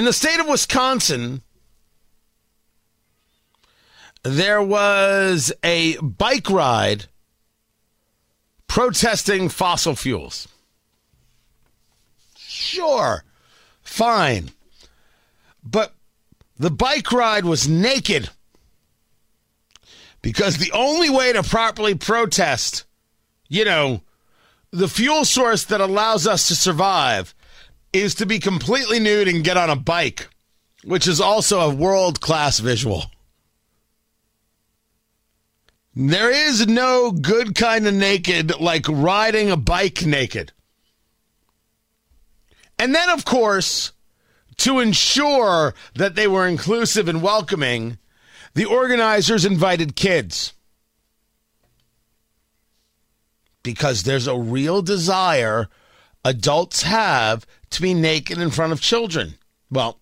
In the state of Wisconsin, there was a bike ride protesting fossil fuels. Sure, fine. But the bike ride was naked because the only way to properly protest, you know, the fuel source that allows us to survive is to be completely nude and get on a bike, which is also a world class visual. There is no good kind of naked like riding a bike naked. And then, of course, to ensure that they were inclusive and welcoming, the organizers invited kids. Because there's a real desire adults have to be naked in front of children. Well,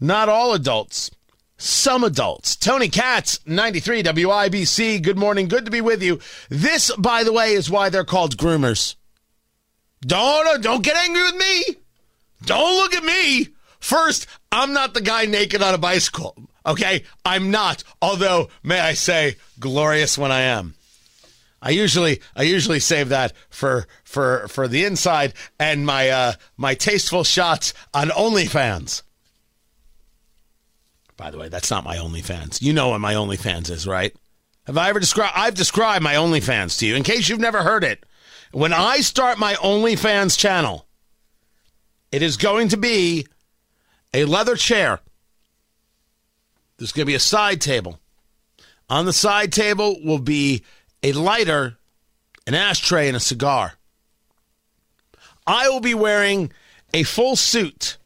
not all adults, some adults. Tony Katz, 93 WIBC. Good morning. Good to be with you. This, by the way, is why they're called groomers. Don't, uh, don't get angry with me. Don't look at me. First, I'm not the guy naked on a bicycle. Okay? I'm not. Although, may I say, glorious when I am. I usually I usually save that for for for the inside and my uh my tasteful shots on OnlyFans. By the way, that's not my OnlyFans. You know what my OnlyFans is, right? Have I ever described I've described my OnlyFans to you in case you've never heard it. When I start my OnlyFans channel, it is going to be a leather chair. There's going to be a side table. On the side table will be a lighter, an ashtray, and a cigar. I will be wearing a full suit.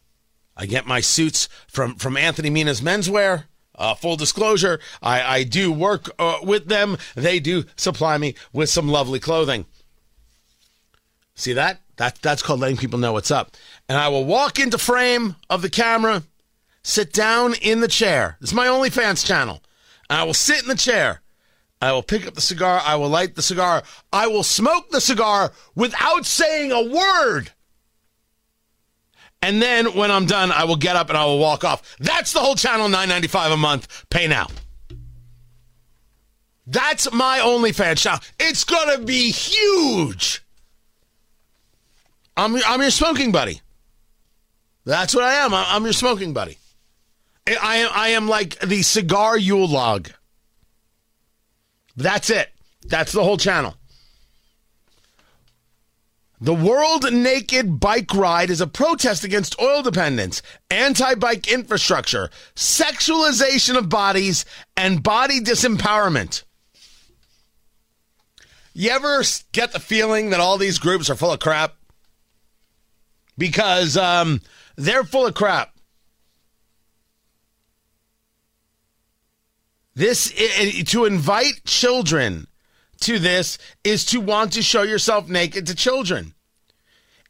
I get my suits from, from Anthony Mina's Menswear. Uh, full disclosure, I, I do work uh, with them. They do supply me with some lovely clothing. See that? That that's called letting people know what's up. And I will walk into frame of the camera, sit down in the chair. This is my OnlyFans channel. I will sit in the chair. I will pick up the cigar. I will light the cigar. I will smoke the cigar without saying a word. And then when I'm done, I will get up and I will walk off. That's the whole channel, nine ninety five a month. Pay now. That's my OnlyFans channel. It's gonna be huge. I'm I'm your smoking buddy. That's what I am. I'm your smoking buddy. I am I am like the cigar Yule log. That's it. That's the whole channel. The World Naked Bike Ride is a protest against oil dependence, anti bike infrastructure, sexualization of bodies, and body disempowerment. You ever get the feeling that all these groups are full of crap? Because um, they're full of crap. This to invite children to this is to want to show yourself naked to children.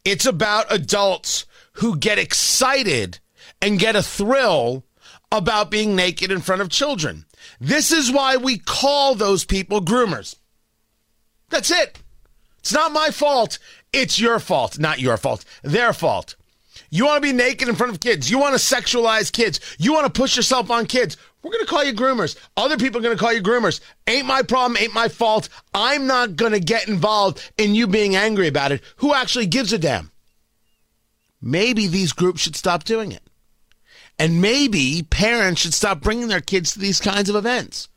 It's about adults who get excited and get a thrill about being naked in front of children. This is why we call those people groomers. That's it. It's not my fault. It's your fault. Not your fault. Their fault. You want to be naked in front of kids. You want to sexualize kids. You want to push yourself on kids. We're going to call you groomers. Other people are going to call you groomers. Ain't my problem, ain't my fault. I'm not going to get involved in you being angry about it. Who actually gives a damn? Maybe these groups should stop doing it. And maybe parents should stop bringing their kids to these kinds of events.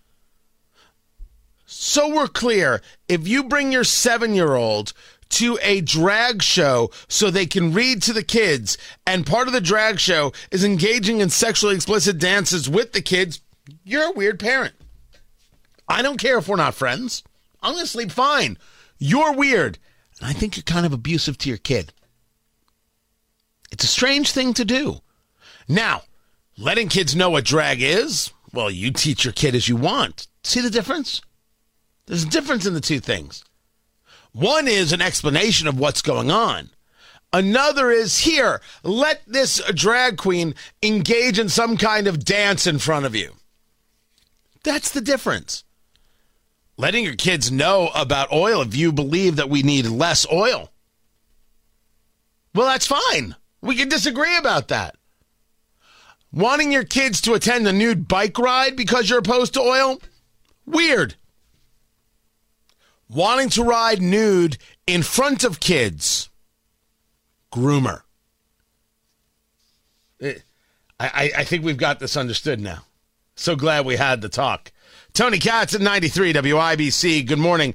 So we're clear if you bring your seven year old to a drag show so they can read to the kids. And part of the drag show is engaging in sexually explicit dances with the kids. You're a weird parent. I don't care if we're not friends. I'm going to sleep fine. You're weird. And I think you're kind of abusive to your kid. It's a strange thing to do. Now, letting kids know what drag is, well, you teach your kid as you want. See the difference? There's a difference in the two things. One is an explanation of what's going on. Another is here, let this drag queen engage in some kind of dance in front of you. That's the difference. Letting your kids know about oil if you believe that we need less oil. Well, that's fine. We can disagree about that. Wanting your kids to attend a nude bike ride because you're opposed to oil? Weird. Wanting to ride nude in front of kids? Groomer. Eh, I, I, I think we've got this understood now. So glad we had the talk. Tony Katz at 93 WIBC. Good morning.